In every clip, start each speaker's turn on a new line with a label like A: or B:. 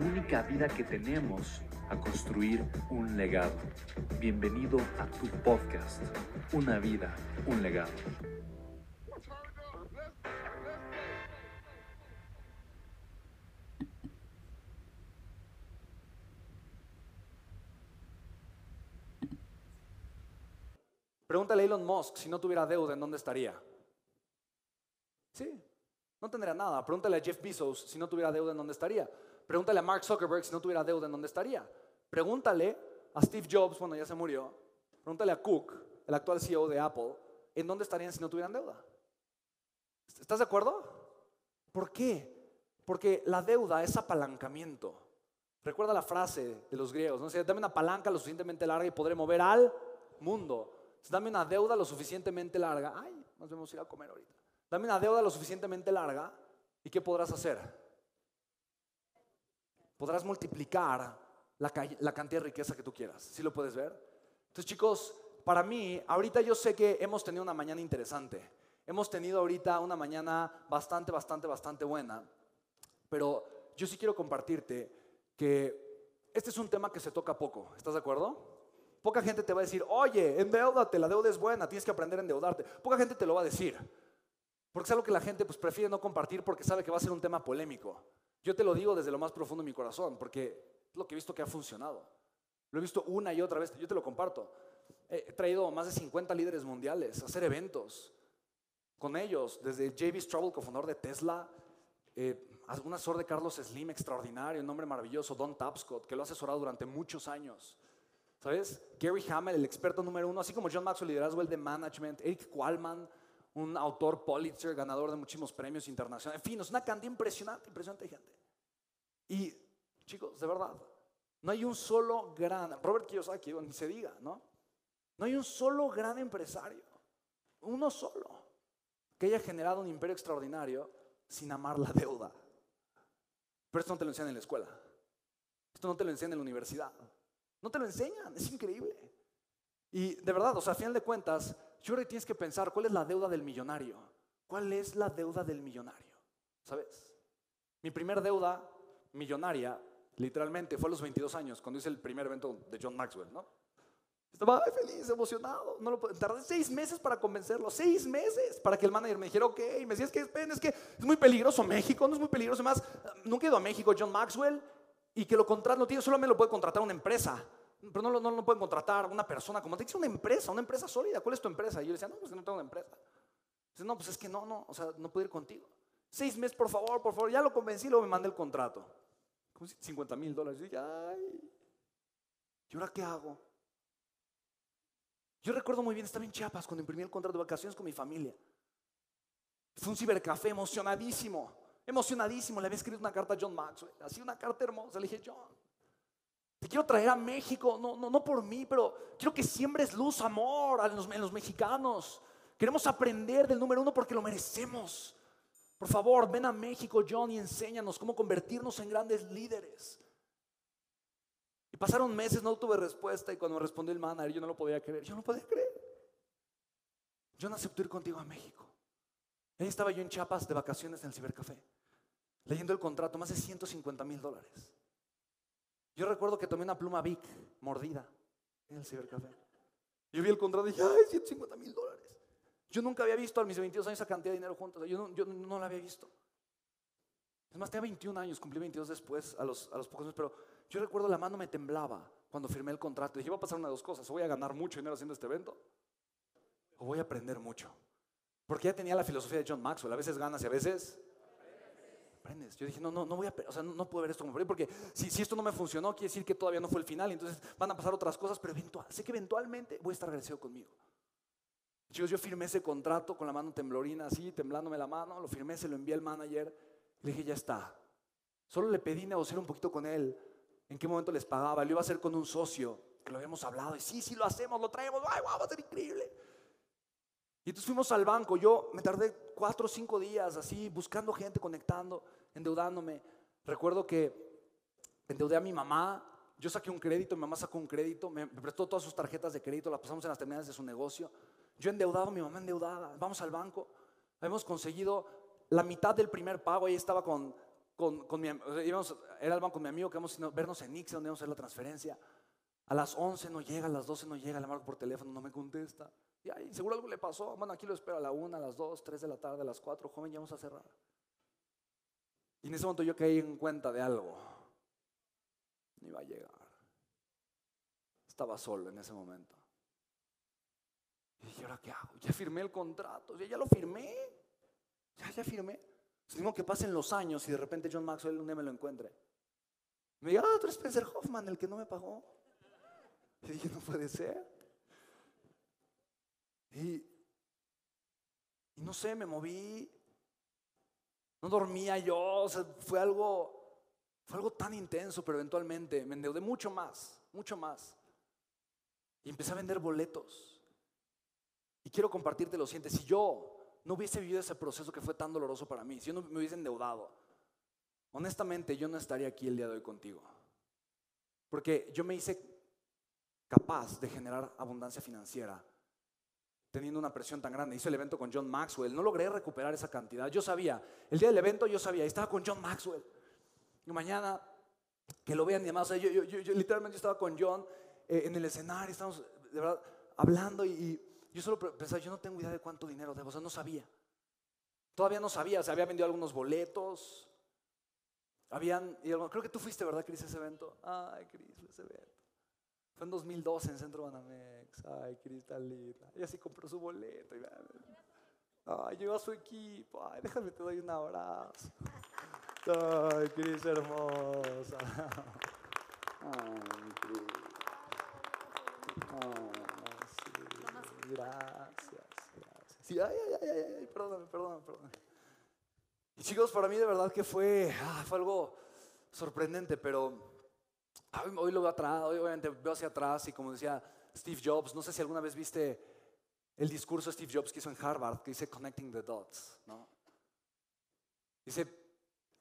A: única vida que tenemos a construir un legado. Bienvenido a tu podcast, Una vida, un legado.
B: Pregúntale a Elon Musk si no tuviera deuda, ¿en dónde estaría? Sí, no tendría nada. Pregúntale a Jeff Bezos si no tuviera deuda, ¿en dónde estaría? Pregúntale a Mark Zuckerberg si no tuviera deuda, ¿en dónde estaría? Pregúntale a Steve Jobs, bueno, ya se murió. Pregúntale a Cook, el actual CEO de Apple, ¿en dónde estarían si no tuvieran deuda? ¿Estás de acuerdo? ¿Por qué? Porque la deuda es apalancamiento. Recuerda la frase de los griegos, ¿no? dame una palanca lo suficientemente larga y podré mover al mundo. Dame una deuda lo suficientemente larga. Ay, nos vamos a ir a comer ahorita. Dame una deuda lo suficientemente larga y ¿qué podrás hacer? Podrás multiplicar la, la cantidad de riqueza que tú quieras. ¿Sí lo puedes ver? Entonces, chicos, para mí, ahorita yo sé que hemos tenido una mañana interesante. Hemos tenido ahorita una mañana bastante, bastante, bastante buena. Pero yo sí quiero compartirte que este es un tema que se toca poco. ¿Estás de acuerdo? Poca gente te va a decir, oye, endeudate, la deuda es buena, tienes que aprender a endeudarte. Poca gente te lo va a decir. Porque es algo que la gente pues, prefiere no compartir porque sabe que va a ser un tema polémico. Yo te lo digo desde lo más profundo de mi corazón, porque es lo que he visto que ha funcionado. Lo he visto una y otra vez, yo te lo comparto. He traído más de 50 líderes mundiales a hacer eventos con ellos, desde J.B. Straubel, cofundador de Tesla, eh, un asesor de Carlos Slim, extraordinario, un hombre maravilloso, Don Tapscott, que lo ha asesorado durante muchos años. ¿Sabes? Gary Hamel, el experto número uno, así como John Maxwell, liderazgo el de management, Eric Qualman, un autor Pulitzer, ganador de muchísimos premios internacionales. En fin, es una cantidad impresionante, impresionante gente. Y, chicos, de verdad, no hay un solo gran, Robert Kiyosaki, ni se diga, ¿no? No hay un solo gran empresario, uno solo, que haya generado un imperio extraordinario sin amar la deuda. Pero esto no te lo enseñan en la escuela. Esto no te lo enseñan en la universidad. No te lo enseñan, es increíble. Y de verdad, o sea, a final de cuentas, yo tienes que pensar cuál es la deuda del millonario. ¿Cuál es la deuda del millonario? ¿Sabes? Mi primer deuda millonaria, literalmente, fue a los 22 años, cuando hice el primer evento de John Maxwell, ¿no? Estaba feliz, emocionado. No lo, tardé seis meses para convencerlo, seis meses para que el manager me dijera, ok, me decía, es que, es que es muy peligroso México, no es muy peligroso. Más, nunca he ido a México, John Maxwell, y que lo contrata, no tiene, solamente lo puede contratar una empresa, pero no, no, no pueden contratar una persona como, tiene que ser una empresa, una empresa sólida. ¿Cuál es tu empresa? Y yo le decía, no, pues no tengo una empresa. Dice, no, pues es que no, no, o sea, no puedo ir contigo. Seis meses, por favor, por favor, ya lo convencí, luego me mandé el contrato. Como 50 mil dólares. Yo dije, ay, ¿y ahora qué hago? Yo recuerdo muy bien, estaba en Chiapas cuando imprimí el contrato de vacaciones con mi familia. Fue un cibercafé emocionadísimo emocionadísimo, le había escrito una carta a John Maxwell, así una carta hermosa. Le dije, John, te quiero traer a México, no, no, no por mí, pero quiero que siembres luz, amor en los, mexicanos. Queremos aprender del número uno porque lo merecemos. Por favor, ven a México, John, y enséñanos cómo convertirnos en grandes líderes. Y pasaron meses, no tuve respuesta, y cuando me respondió el manager, yo no lo podía creer. Yo no podía creer. John aceptó ir contigo a México. Ahí estaba yo en Chiapas de vacaciones en el cibercafé, leyendo el contrato, más de 150 mil dólares. Yo recuerdo que tomé una pluma Vic mordida en el cibercafé. Yo vi el contrato y dije, ay, 150 mil dólares. Yo nunca había visto a mis 22 años esa cantidad de dinero juntos. Yo no, yo no la había visto. Es más, tenía 21 años, cumplí 22 después, a los, a los pocos meses, pero yo recuerdo la mano me temblaba cuando firmé el contrato. Dije, va a pasar una de dos cosas, o voy a ganar mucho dinero haciendo este evento, o voy a aprender mucho. Porque ya tenía la filosofía de John Maxwell, a veces ganas y a veces aprendes. Yo dije, no, no, no voy a, o sea, no, puedo ver esto como porque si, si esto no me funcionó, quiere decir que todavía no fue el final, entonces van a pasar otras cosas, pero eventual, sé que eventualmente voy a estar agradecido conmigo. Chicos, yo firmé ese contrato con la mano temblorina, así, temblándome la mano, lo firmé, se lo envié al manager, le dije, ya está. Solo le pedí negociar un poquito con él, en qué momento les pagaba, lo iba a hacer con un socio, que lo habíamos hablado, y sí, sí lo hacemos, lo traemos, ay, wow, va a ser increíble. Y entonces fuimos al banco, yo me tardé cuatro o cinco días así, buscando gente, conectando, endeudándome. Recuerdo que endeudé a mi mamá, yo saqué un crédito, mi mamá sacó un crédito, me, prestó todas sus tarjetas de crédito, las pasamos en las terminales de su negocio. Yo endeudado, mi mamá endeudada, vamos al banco, hemos conseguido la mitad del primer pago, ahí estaba con, con, con mi, íbamos, era el banco con mi amigo que íbamos a vernos en Nix, donde íbamos a hacer la transferencia. A las 11 no llega, a las 12 no llega, le marco por teléfono, no me contesta. Y ahí, seguro algo le pasó. Bueno, aquí lo espero a la 1, a las 2, 3 de la tarde, a las 4, joven, ya vamos a cerrar. Y en ese momento yo caí en cuenta de algo. No iba a llegar. Estaba solo en ese momento. Y dije, ¿ahora qué hago? Ya firmé el contrato, ya, ya lo firmé. Ya, ya firmé. Tengo que pasen los años y de repente John Maxwell un día me lo encuentre. Me diga, ah, tú eres Spencer Hoffman, el que no me pagó. Y dije, no puede ser. Y, y no sé, me moví. No dormía yo. fue algo, fue algo tan intenso, pero eventualmente me endeudé mucho más, mucho más. Y empecé a vender boletos. Y quiero compartirte lo siguiente. Si yo no hubiese vivido ese proceso que fue tan doloroso para mí, si yo no me hubiese endeudado, honestamente yo no estaría aquí el día de hoy contigo. Porque yo me hice capaz de generar abundancia financiera teniendo una presión tan grande. Hice el evento con John Maxwell, no logré recuperar esa cantidad. Yo sabía, el día del evento yo sabía, estaba con John Maxwell. Y mañana que lo vean y demás, yo, literalmente estaba con John eh, en el escenario, estamos de verdad hablando y, yo solo pensaba, yo no tengo idea de cuánto dinero debo, o sea, no sabía. Todavía no sabía, se había vendido algunos boletos. Habían, creo que tú fuiste, ¿verdad, Cris, ese evento? Ay, Cris, ese evento. Fue en 2012 en Centro Banamex. Ay, Cristalita. Y así compró su boleto. ay, llegó a su equipo. Ay, déjame te doy un abrazo. Ay, Cris hermosa. Ay, Cris. Gracias, gracias. Sí, ay, ay, ay, ay, perdóname, perdóname, perdóname. Y chicos, para mí de verdad que fue, ah, fue algo sorprendente, pero Hoy lo veo atrás, hoy obviamente veo hacia atrás y como decía Steve Jobs, no sé si alguna vez viste el discurso de Steve Jobs que hizo en Harvard, que dice Connecting the Dots, ¿no? Dice,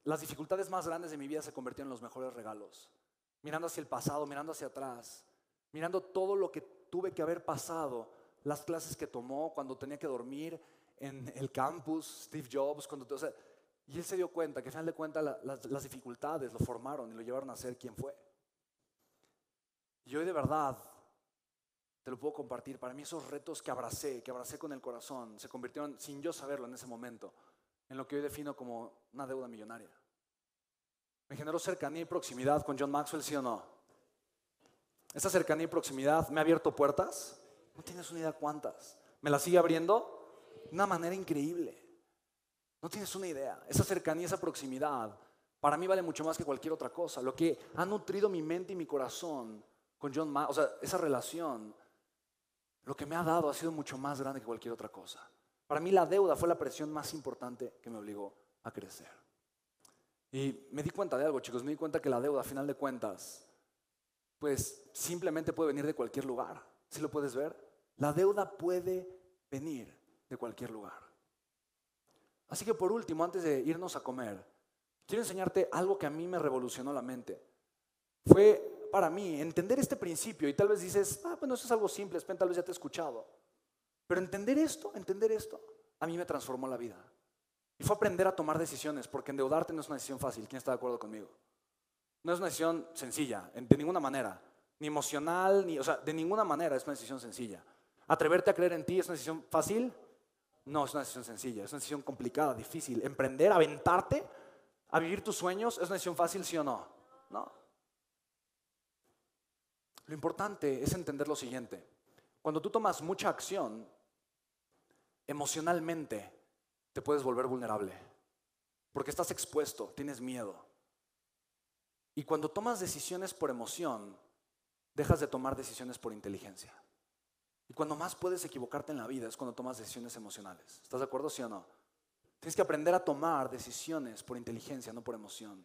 B: las dificultades más grandes de mi vida se convirtieron en los mejores regalos. Mirando hacia el pasado, mirando hacia atrás, mirando todo lo que tuve que haber pasado, las clases que tomó cuando tenía que dormir en el campus, Steve Jobs, cuando... O sea, y él se dio cuenta que al final de cuentas las dificultades lo formaron y lo llevaron a ser quien fue. Y hoy de verdad te lo puedo compartir. Para mí esos retos que abracé, que abracé con el corazón, se convirtieron, sin yo saberlo en ese momento, en lo que hoy defino como una deuda millonaria. Me generó cercanía y proximidad con John Maxwell, sí o no. Esa cercanía y proximidad me ha abierto puertas. No tienes una idea cuántas. Me las sigue abriendo de una manera increíble. No tienes una idea. Esa cercanía, esa proximidad, para mí vale mucho más que cualquier otra cosa. Lo que ha nutrido mi mente y mi corazón con John o sea, esa relación, lo que me ha dado ha sido mucho más grande que cualquier otra cosa. Para mí la deuda fue la presión más importante que me obligó a crecer. Y me di cuenta de algo, chicos, me di cuenta que la deuda, a final de cuentas, pues simplemente puede venir de cualquier lugar. ¿Sí lo puedes ver? La deuda puede venir de cualquier lugar. Así que por último, antes de irnos a comer, quiero enseñarte algo que a mí me revolucionó la mente. Fue para mí entender este principio y tal vez dices, ah, bueno, eso es algo simple, tal vez ya te he escuchado. Pero entender esto, entender esto, a mí me transformó la vida. Y fue aprender a tomar decisiones, porque endeudarte no es una decisión fácil. ¿Quién está de acuerdo conmigo? No es una decisión sencilla, de ninguna manera. Ni emocional, ni, o sea, de ninguna manera es una decisión sencilla. Atreverte a creer en ti es una decisión fácil. No, es una decisión sencilla, es una decisión complicada, difícil. Emprender, aventarte, a vivir tus sueños, ¿es una decisión fácil, sí o no? No. Lo importante es entender lo siguiente. Cuando tú tomas mucha acción, emocionalmente te puedes volver vulnerable. Porque estás expuesto, tienes miedo. Y cuando tomas decisiones por emoción, dejas de tomar decisiones por inteligencia. Y cuando más puedes equivocarte en la vida es cuando tomas decisiones emocionales. ¿Estás de acuerdo, sí o no? Tienes que aprender a tomar decisiones por inteligencia, no por emoción.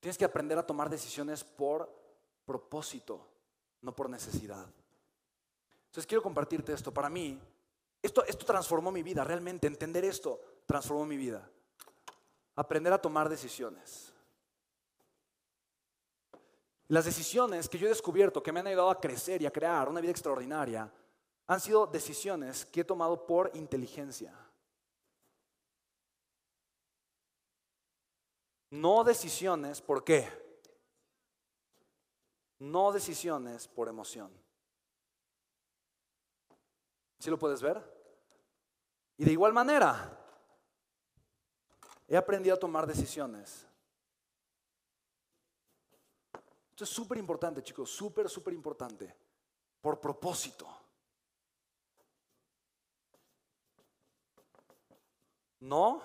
B: Tienes que aprender a tomar decisiones por propósito, no por necesidad. Entonces quiero compartirte esto. Para mí, esto, esto transformó mi vida, realmente entender esto transformó mi vida. Aprender a tomar decisiones. Las decisiones que yo he descubierto que me han ayudado a crecer y a crear una vida extraordinaria han sido decisiones que he tomado por inteligencia. No decisiones, ¿por qué? No decisiones por emoción. ¿Sí lo puedes ver? Y de igual manera, he aprendido a tomar decisiones. Esto es súper importante, chicos, súper, súper importante. Por propósito. No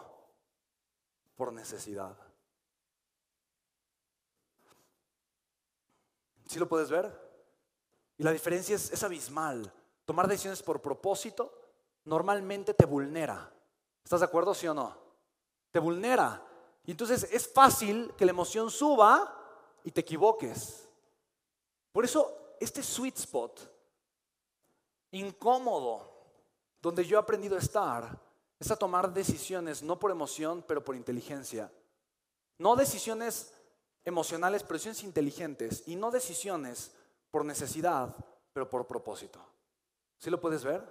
B: por necesidad. ¿Sí lo puedes ver? Y la diferencia es, es abismal. Tomar decisiones por propósito normalmente te vulnera. ¿Estás de acuerdo, sí o no? Te vulnera. Y entonces es fácil que la emoción suba y te equivoques. Por eso este sweet spot, incómodo, donde yo he aprendido a estar, es a tomar decisiones no por emoción, pero por inteligencia. No decisiones emocionales, pero decisiones inteligentes. Y no decisiones por necesidad, pero por propósito. ¿Sí lo puedes ver?